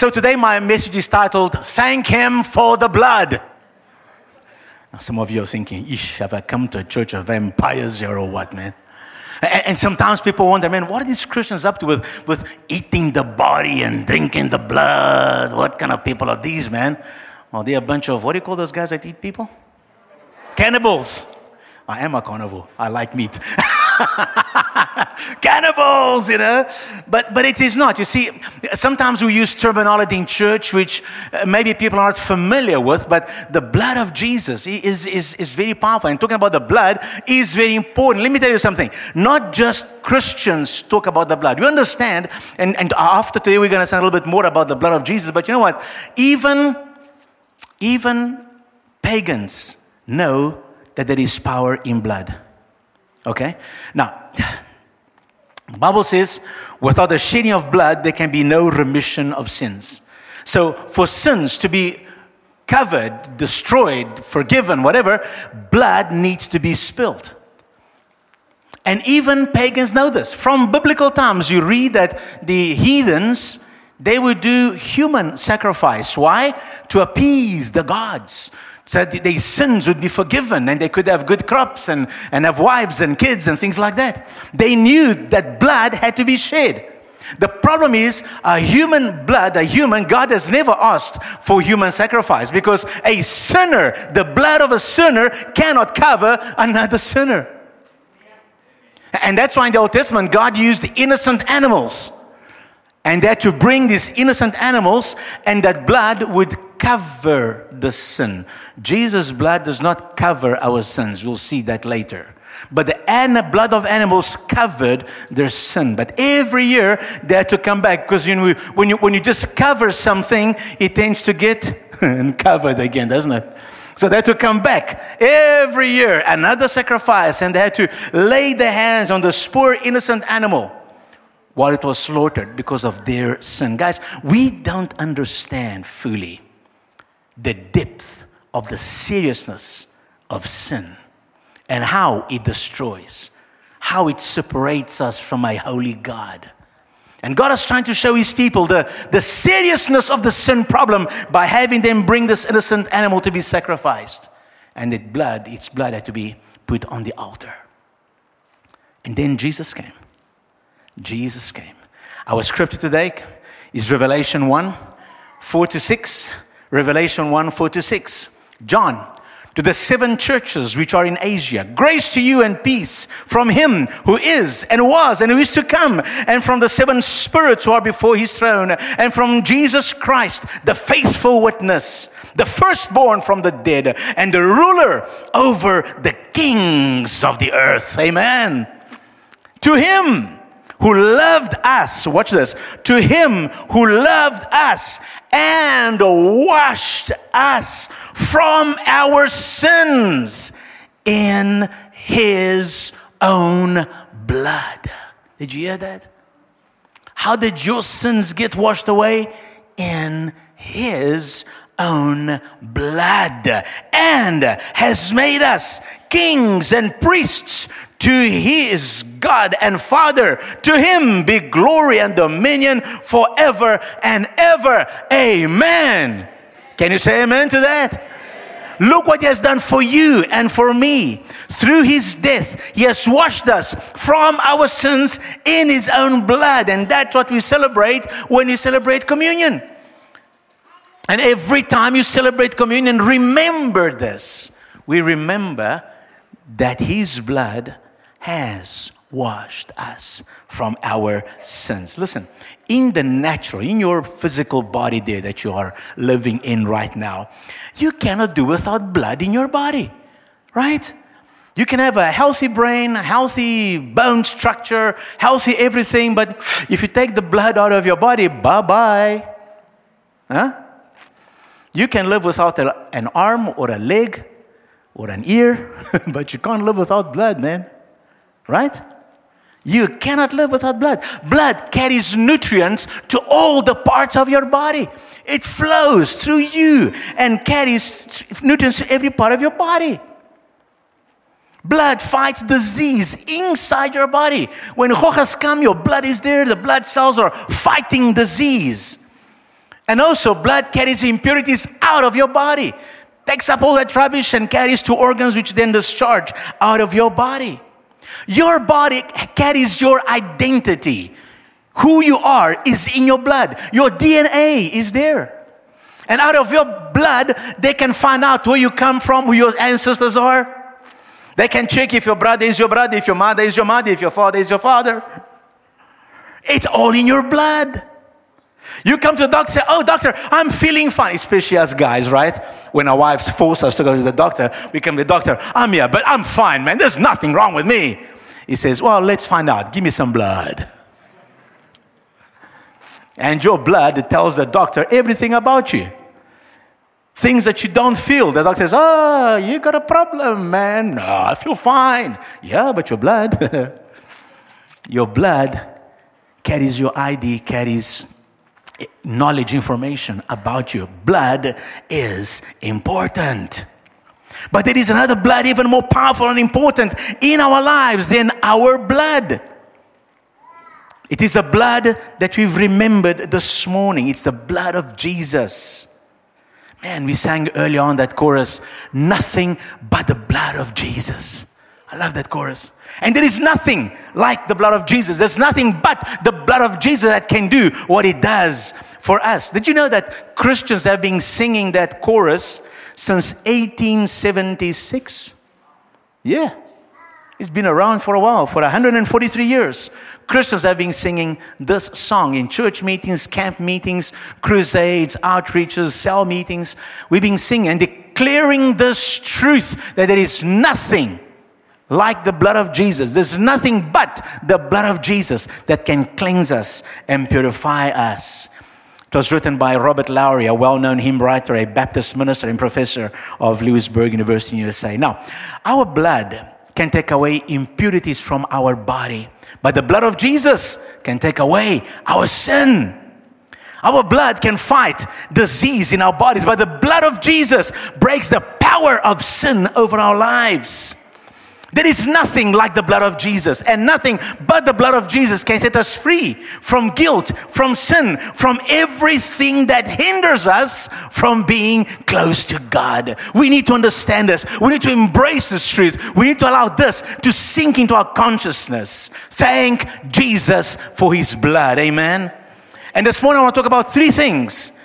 So today my message is titled, Thank Him for the Blood. Now, some of you are thinking, Ish, have I come to a church of vampires here or what, man? And, sometimes people wonder, man, what are these Christians up to with, with eating the body and drinking the blood? What kind of people are these, man? Well, they're a bunch of, what do you call those guys that eat people? Cannibals. I am a carnivore. I like meat. Cannibals, you know. But, but it is not. You see, sometimes we use terminology in church which uh, maybe people aren't familiar with, but the blood of Jesus is, is, is very powerful. And talking about the blood is very important. Let me tell you something. Not just Christians talk about the blood. You understand, and, and after today we're going to understand a little bit more about the blood of Jesus, but you know what? Even, even pagans know that there is power in blood. Okay? Now, the Bible says, without the shedding of blood, there can be no remission of sins. So, for sins to be covered, destroyed, forgiven, whatever, blood needs to be spilled. And even pagans know this. From biblical times, you read that the heathens, they would do human sacrifice. Why? To appease the gods, so their sins would be forgiven and they could have good crops and, and have wives and kids and things like that. They knew that blood had to be shed. The problem is a human blood, a human, God has never asked for human sacrifice because a sinner, the blood of a sinner cannot cover another sinner. And that's why in the Old Testament, God used innocent animals. And that to bring these innocent animals and that blood would cover the sin. Jesus' blood does not cover our sins. We'll see that later. But the blood of animals covered their sin. But every year they had to come back because you know, when, you, when you just cover something, it tends to get uncovered again, doesn't it? So they had to come back every year, another sacrifice, and they had to lay their hands on the poor innocent animal while it was slaughtered because of their sin. Guys, we don't understand fully the depth of the seriousness of sin and how it destroys, how it separates us from a holy God. And God is trying to show his people the, the seriousness of the sin problem by having them bring this innocent animal to be sacrificed. And that blood, its blood had to be put on the altar. And then Jesus came. Jesus came. Our scripture today is Revelation 1 4 to 6. Revelation 1 4 to 6. John, to the seven churches which are in Asia. Grace to you and peace from him who is and was and who is to come, and from the seven spirits who are before his throne, and from Jesus Christ, the faithful witness, the firstborn from the dead, and the ruler over the kings of the earth. Amen. To him who loved us, watch this, to him who loved us and washed us from our sins in his own blood. Did you hear that? How did your sins get washed away? In his own blood and has made us kings and priests to his God and Father. To him be glory and dominion forever and ever. Amen. Can you say amen to that? Look what he has done for you and for me. Through his death, he has washed us from our sins in his own blood. And that's what we celebrate when we celebrate communion. And every time you celebrate communion, remember this. We remember that his blood has washed us from our sins. Listen, in the natural, in your physical body there that you are living in right now, you cannot do without blood in your body, right? You can have a healthy brain, healthy bone structure, healthy everything, but if you take the blood out of your body, bye bye. Huh? You can live without a, an arm or a leg or an ear, but you can't live without blood, man. Right? You cannot live without blood. Blood carries nutrients to all the parts of your body. It flows through you and carries nutrients to every part of your body. Blood fights disease inside your body. When hojas come, your blood is there, the blood cells are fighting disease. And also, blood carries impurities out of your body, takes up all that rubbish and carries to organs which then discharge out of your body. Your body carries your identity. Who you are is in your blood. Your DNA is there. And out of your blood, they can find out where you come from, who your ancestors are. They can check if your brother is your brother, if your mother is your mother, if your father is your father. It's all in your blood. You come to the doctor, say, Oh, doctor, I'm feeling fine. Especially as guys, right? When our wives force us to go to the doctor, we come to the doctor, I'm here, but I'm fine, man. There's nothing wrong with me. He says, Well, let's find out. Give me some blood. And your blood tells the doctor everything about you. Things that you don't feel. The doctor says, Oh, you got a problem, man. No, I feel fine. Yeah, but your blood, your blood carries your ID, carries knowledge, information about you. Blood is important. But there is another blood even more powerful and important in our lives than our blood. It is the blood that we've remembered this morning. It's the blood of Jesus. Man, we sang early on that chorus, nothing but the blood of Jesus. I love that chorus. And there is nothing like the blood of Jesus. There's nothing but the blood of Jesus that can do what it does for us. Did you know that Christians have been singing that chorus since 1876? Yeah. It's been around for a while, for 143 years. Christians have been singing this song in church meetings, camp meetings, crusades, outreaches, cell meetings. We've been singing and declaring this truth that there is nothing like the blood of Jesus. There's nothing but the blood of Jesus that can cleanse us and purify us. It was written by Robert Lowry, a well known hymn writer, a Baptist minister and professor of Lewisburg University in USA. Now, our blood can take away impurities from our body. But the blood of Jesus can take away our sin. Our blood can fight disease in our bodies, but the blood of Jesus breaks the power of sin over our lives. There is nothing like the blood of Jesus, and nothing but the blood of Jesus can set us free from guilt, from sin, from everything that hinders us from being close to God. We need to understand this. We need to embrace this truth. We need to allow this to sink into our consciousness. Thank Jesus for his blood. Amen. And this morning I want to talk about three things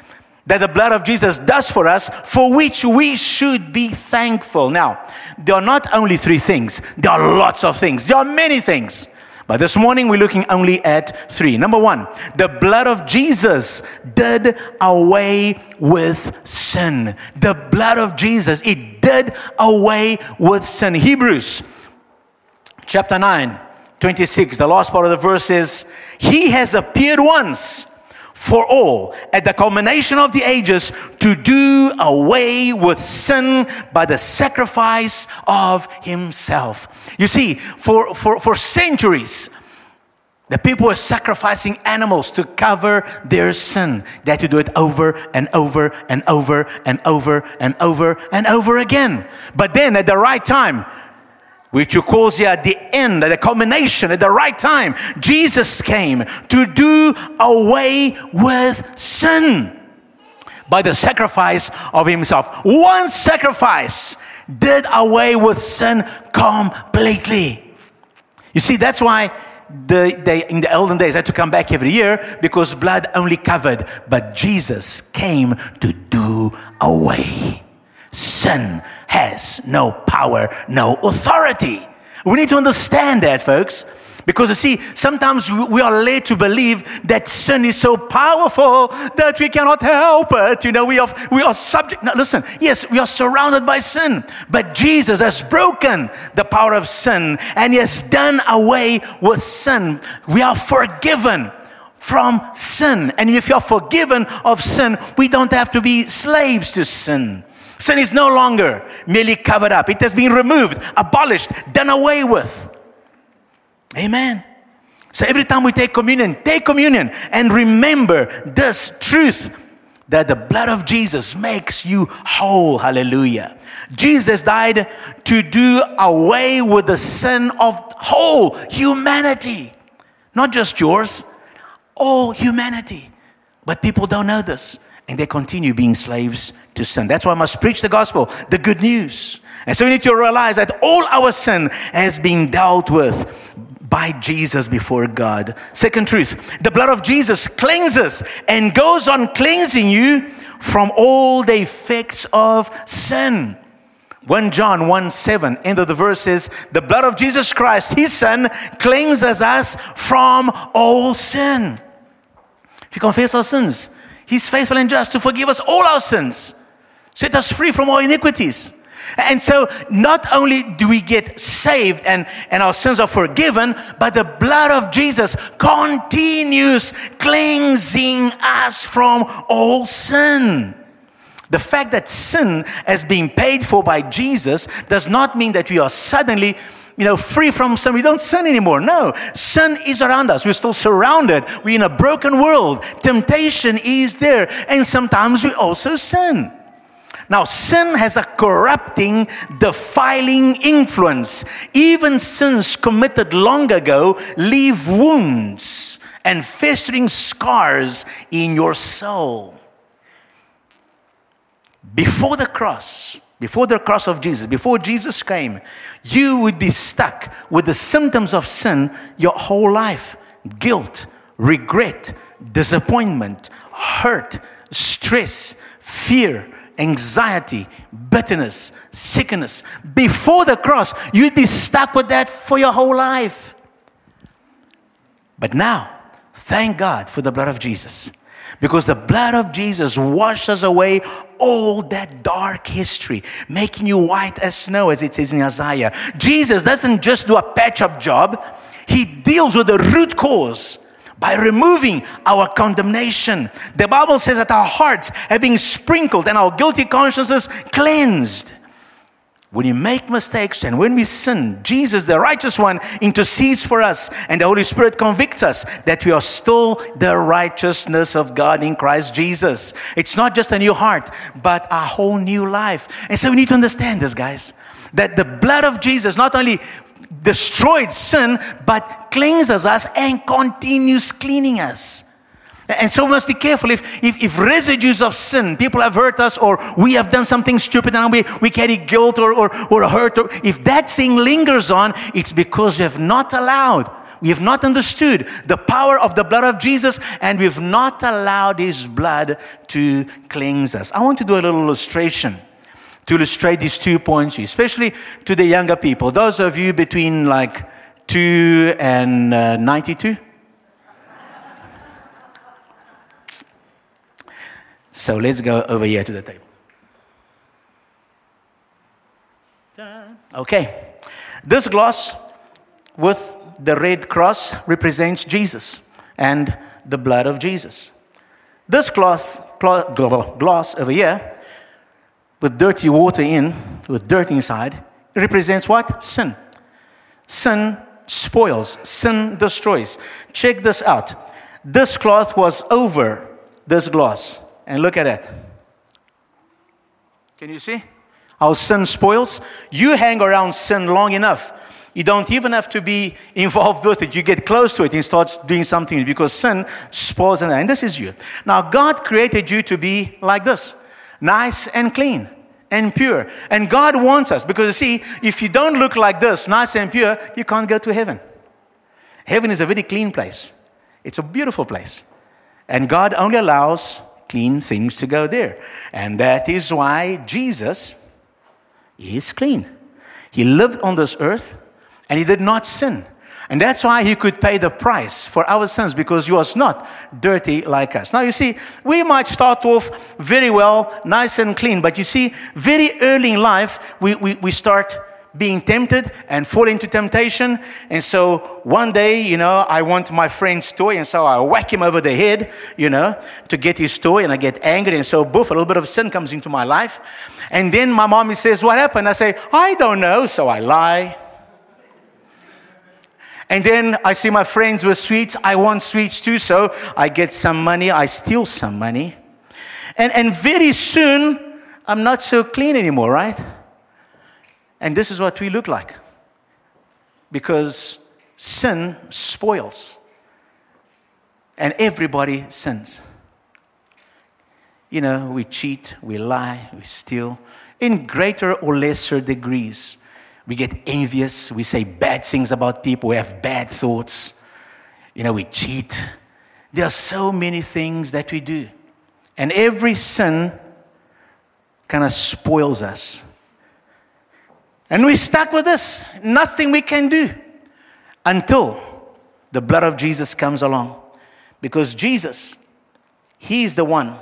that the blood of Jesus does for us, for which we should be thankful. Now, there are not only three things, there are lots of things, there are many things. But this morning we're looking only at three. Number one, the blood of Jesus did away with sin. The blood of Jesus, it did away with sin. Hebrews chapter 9, 26, the last part of the verse is, He has appeared once for all at the culmination of the ages to do away with sin by the sacrifice of himself. You see, for, for, for centuries, the people were sacrificing animals to cover their sin. They had to do it over and over and over and over and over and over again. But then at the right time, which you call here at uh, the end, at the culmination, at the right time, Jesus came to do away with sin by the sacrifice of himself. One sacrifice did away with sin completely. You see, that's why the, they, in the olden days, I had to come back every year because blood only covered, but Jesus came to do away sin has no power, no authority. We need to understand that, folks. Because you see, sometimes we are led to believe that sin is so powerful that we cannot help it. You know, we are, we are subject. Now, listen, yes, we are surrounded by sin, but Jesus has broken the power of sin and he has done away with sin. We are forgiven from sin. And if you're forgiven of sin, we don't have to be slaves to sin. Sin is no longer merely covered up, it has been removed, abolished, done away with. Amen. So every time we take communion, take communion and remember this truth that the blood of Jesus makes you whole. Hallelujah. Jesus died to do away with the sin of whole humanity, not just yours, all humanity. But people don't know this. And they continue being slaves to sin. That's why I must preach the gospel, the good news. And so we need to realize that all our sin has been dealt with by Jesus before God. Second truth the blood of Jesus cleanses and goes on cleansing you from all the effects of sin. 1 John 1 7, end of the verse says, The blood of Jesus Christ, his son, cleanses us from all sin. If you confess our sins, he's faithful and just to forgive us all our sins, set us free from all iniquities. And so, not only do we get saved and, and our sins are forgiven, but the blood of Jesus continues cleansing us from all sin. The fact that sin has been paid for by Jesus does not mean that we are suddenly you know, free from sin. We don't sin anymore. No, sin is around us. We're still surrounded. We're in a broken world. Temptation is there. And sometimes we also sin. Now, sin has a corrupting, defiling influence. Even sins committed long ago leave wounds and festering scars in your soul. Before the cross, before the cross of Jesus, before Jesus came, you would be stuck with the symptoms of sin your whole life guilt, regret, disappointment, hurt, stress, fear, anxiety, bitterness, sickness. Before the cross, you'd be stuck with that for your whole life. But now, thank God for the blood of Jesus. Because the blood of Jesus washes away all that dark history, making you white as snow, as it says in Isaiah. Jesus doesn't just do a patch up job, He deals with the root cause by removing our condemnation. The Bible says that our hearts have been sprinkled and our guilty consciences cleansed. When we make mistakes and when we sin, Jesus, the righteous one, intercedes for us, and the Holy Spirit convicts us that we are still the righteousness of God in Christ Jesus. It's not just a new heart, but a whole new life. And so we need to understand this, guys, that the blood of Jesus not only destroyed sin, but cleanses us and continues cleaning us. And so we must be careful if, if, if, residues of sin, people have hurt us or we have done something stupid and we, we carry guilt or, or, or hurt, or, if that thing lingers on, it's because we have not allowed, we have not understood the power of the blood of Jesus and we've not allowed His blood to cleanse us. I want to do a little illustration to illustrate these two points, especially to the younger people. Those of you between like 2 and uh, 92. So let's go over here to the table. Okay. This glass with the red cross represents Jesus and the blood of Jesus. This cloth, cloth, glass over here with dirty water in, with dirt inside, represents what? Sin. Sin spoils, sin destroys. Check this out. This cloth was over this glass. And look at it. Can you see? How sin spoils? You hang around sin long enough. You don't even have to be involved with it. You get close to it and starts doing something because sin spoils it. And this is you. Now, God created you to be like this nice and clean and pure. And God wants us because you see, if you don't look like this, nice and pure, you can't go to heaven. Heaven is a very clean place, it's a beautiful place. And God only allows clean things to go there. And that is why Jesus is clean. He lived on this earth and he did not sin. And that's why he could pay the price for our sins because he was not dirty like us. Now, you see, we might start off very well, nice and clean, but you see, very early in life, we, we, we start being tempted and fall into temptation. And so one day, you know, I want my friend's toy, and so I whack him over the head, you know, to get his toy, and I get angry. And so, boof, a little bit of sin comes into my life. And then my mommy says, What happened? I say, I don't know. So I lie. And then I see my friends with sweets. I want sweets too, so I get some money. I steal some money. And, and very soon, I'm not so clean anymore, right? And this is what we look like. Because sin spoils. And everybody sins. You know, we cheat, we lie, we steal in greater or lesser degrees. We get envious, we say bad things about people, we have bad thoughts. You know, we cheat. There are so many things that we do. And every sin kind of spoils us. And we're stuck with this. Nothing we can do until the blood of Jesus comes along. Because Jesus, He's the one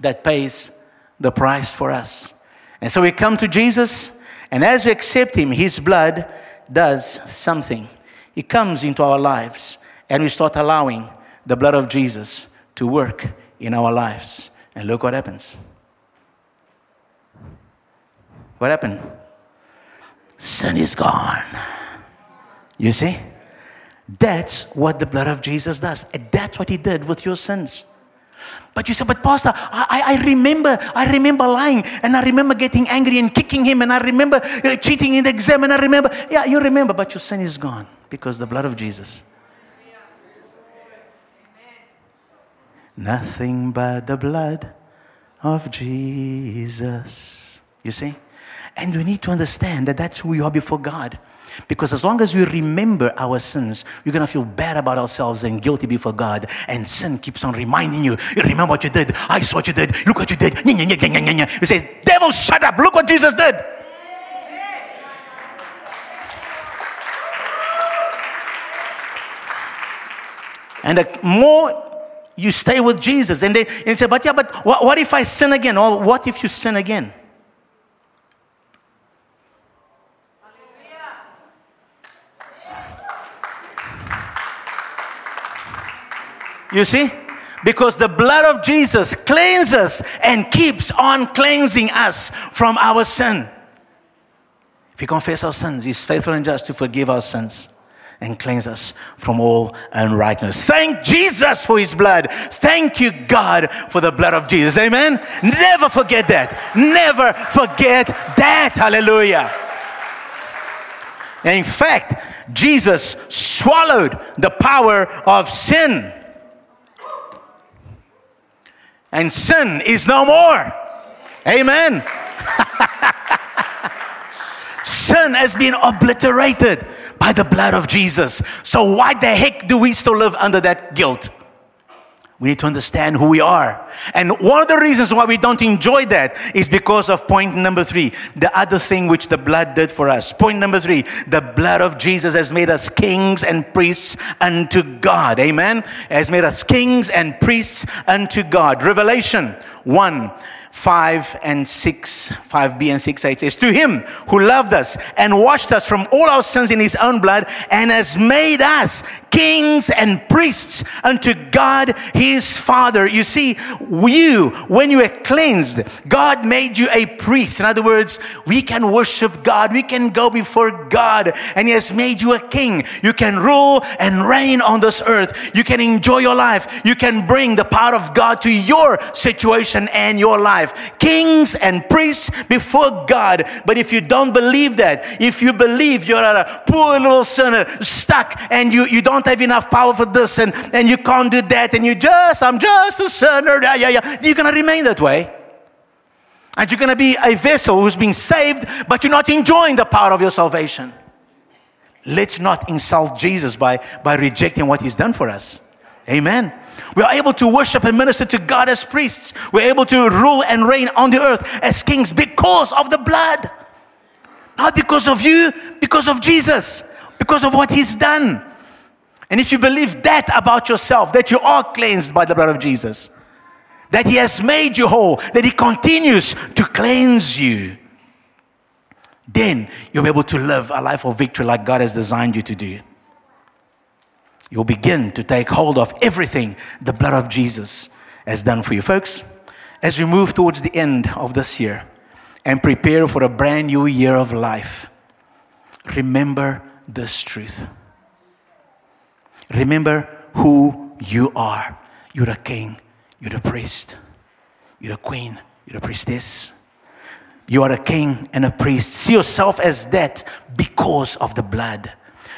that pays the price for us. And so we come to Jesus, and as we accept Him, His blood does something. He comes into our lives, and we start allowing the blood of Jesus to work in our lives. And look what happens. What happened? Sin is gone. You see? That's what the blood of Jesus does. That's what he did with your sins. But you say, but Pastor, I, I remember, I remember lying, and I remember getting angry and kicking him, and I remember uh, cheating in the exam, and I remember, yeah, you remember, but your sin is gone because the blood of Jesus. Nothing but the blood of Jesus. You see? And we need to understand that that's who we are before God. Because as long as we remember our sins, we're going to feel bad about ourselves and guilty before God. And sin keeps on reminding you, you remember what you did. I saw what you did. Look what you did. You say, devil, shut up. Look what Jesus did. And the more you stay with Jesus, and they and say, but yeah, but what, what if I sin again? Or what if you sin again? You see? Because the blood of Jesus cleanses and keeps on cleansing us from our sin. If we confess our sins, He's faithful and just to forgive our sins and cleanse us from all unrighteousness. Thank Jesus for His blood. Thank you, God, for the blood of Jesus. Amen. Never forget that. Never forget that. Hallelujah. in fact, Jesus swallowed the power of sin and sin is no more. Amen. sin has been obliterated by the blood of Jesus. So, why the heck do we still live under that guilt? We need to understand who we are. And one of the reasons why we don't enjoy that is because of point number three the other thing which the blood did for us. Point number three the blood of Jesus has made us kings and priests unto God. Amen. Has made us kings and priests unto God. Revelation 1 5 and 6, 5b and 6 8 says, To him who loved us and washed us from all our sins in his own blood and has made us kings and priests unto God his Father. You see, you, when you were cleansed, God made you a priest. In other words, we can worship God, we can go before God, and he has made you a king. You can rule and reign on this earth. You can enjoy your life. You can bring the power of God to your situation and your life. Kings and priests before God. But if you don't believe that, if you believe you're a poor little sinner stuck and you, you don't don't have enough power for this and, and you can't do that and you just, I'm just a sinner. Yeah, yeah, yeah. You're going to remain that way. And you're going to be a vessel who's been saved, but you're not enjoying the power of your salvation. Let's not insult Jesus by, by rejecting what he's done for us. Amen. We are able to worship and minister to God as priests. We're able to rule and reign on the earth as kings because of the blood. Not because of you, because of Jesus, because of what he's done. And if you believe that about yourself, that you are cleansed by the blood of Jesus, that He has made you whole, that He continues to cleanse you, then you'll be able to live a life of victory like God has designed you to do. You'll begin to take hold of everything the blood of Jesus has done for you. Folks, as we move towards the end of this year and prepare for a brand new year of life, remember this truth. Remember who you are. You're a king, you're a priest, you're a queen, you're a priestess. You are a king and a priest. See yourself as that because of the blood.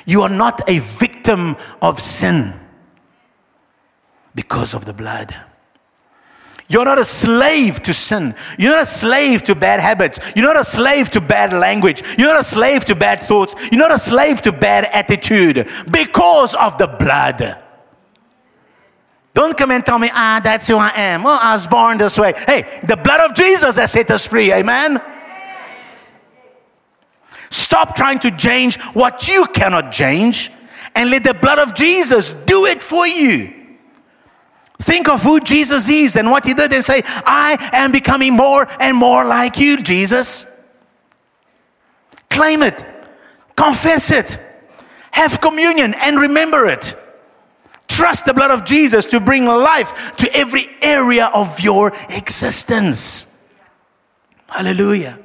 You are not a victim of sin because of the blood. You're not a slave to sin. You're not a slave to bad habits. You're not a slave to bad language. You're not a slave to bad thoughts. You're not a slave to bad attitude because of the blood. Don't come and tell me, ah, that's who I am. Well, I was born this way. Hey, the blood of Jesus has set us free. Amen. Stop trying to change what you cannot change and let the blood of Jesus do it for you. Think of who Jesus is and what he did and say, I am becoming more and more like you, Jesus. Claim it, confess it, have communion, and remember it. Trust the blood of Jesus to bring life to every area of your existence. Hallelujah.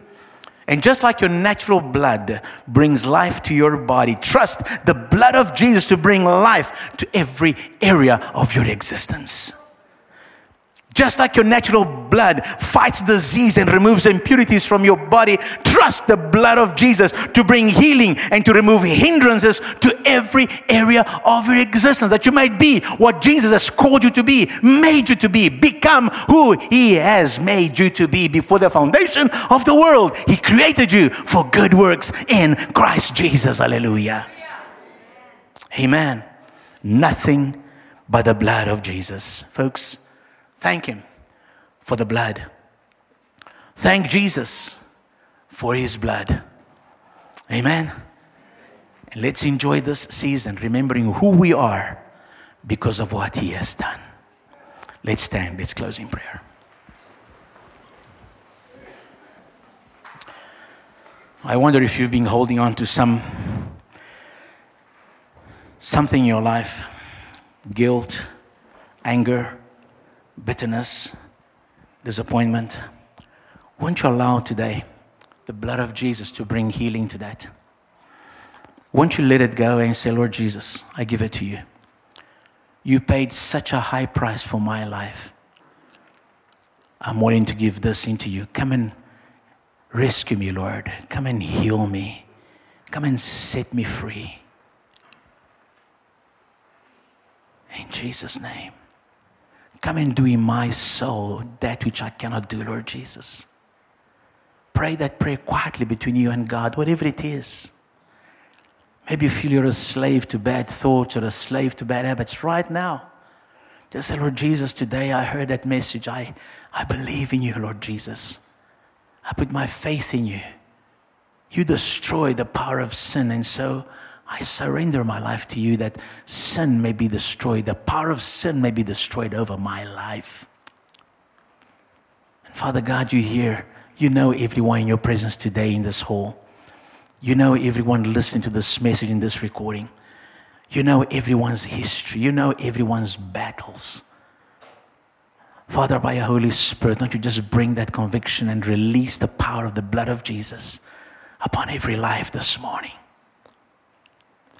And just like your natural blood brings life to your body, trust the blood of Jesus to bring life to every area of your existence. Just like your natural blood fights disease and removes impurities from your body, trust the blood of Jesus to bring healing and to remove hindrances to every area of your existence. That you might be what Jesus has called you to be, made you to be, become who He has made you to be before the foundation of the world. He created you for good works in Christ Jesus. Hallelujah. Amen. Nothing but the blood of Jesus. Folks, Thank Him for the blood. Thank Jesus for His blood. Amen. And let's enjoy this season remembering who we are because of what He has done. Let's stand. Let's close in prayer. I wonder if you've been holding on to some something in your life guilt, anger, bitterness, disappointment, won't you allow today the blood of Jesus to bring healing to that? Won't you let it go and say, Lord Jesus, I give it to you. You paid such a high price for my life. I'm willing to give this into you. Come and rescue me, Lord. Come and heal me. Come and set me free. In Jesus' name. Come and do in my soul that which I cannot do, Lord Jesus. Pray that prayer quietly between you and God, whatever it is. Maybe you feel you're a slave to bad thoughts or a slave to bad habits right now. Just say, Lord Jesus, today I heard that message. I, I believe in you, Lord Jesus. I put my faith in you. You destroy the power of sin, and so I surrender my life to you that sin may be destroyed, the power of sin may be destroyed over my life. And Father God, you hear, you know everyone in your presence today in this hall. You know everyone listening to this message in this recording. You know everyone's history. You know everyone's battles. Father, by your Holy Spirit, don't you just bring that conviction and release the power of the blood of Jesus upon every life this morning.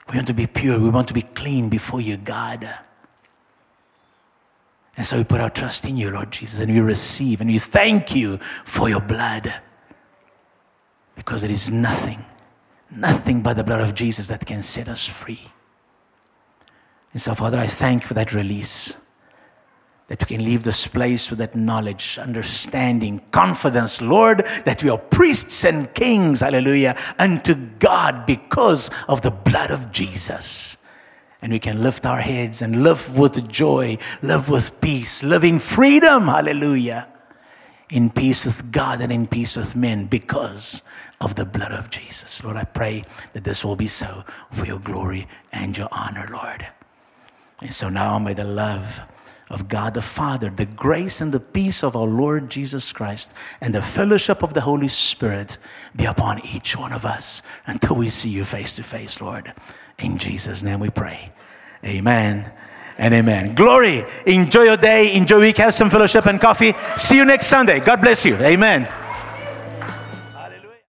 We want to be pure. We want to be clean before you, God. And so we put our trust in you, Lord Jesus, and we receive and we thank you for your blood. Because there is nothing, nothing but the blood of Jesus that can set us free. And so, Father, I thank you for that release that we can leave this place with that knowledge, understanding, confidence, Lord, that we are priests and kings, hallelujah, unto God because of the blood of Jesus. And we can lift our heads and live with joy, live with peace, live in freedom, hallelujah, in peace with God and in peace with men because of the blood of Jesus. Lord, I pray that this will be so for your glory and your honor, Lord. And so now may the love, of God the Father, the grace and the peace of our Lord Jesus Christ, and the fellowship of the Holy Spirit be upon each one of us until we see you face to face, Lord. In Jesus' name we pray. Amen and amen. Glory. Enjoy your day. Enjoy your week. Have some fellowship and coffee. See you next Sunday. God bless you. Amen.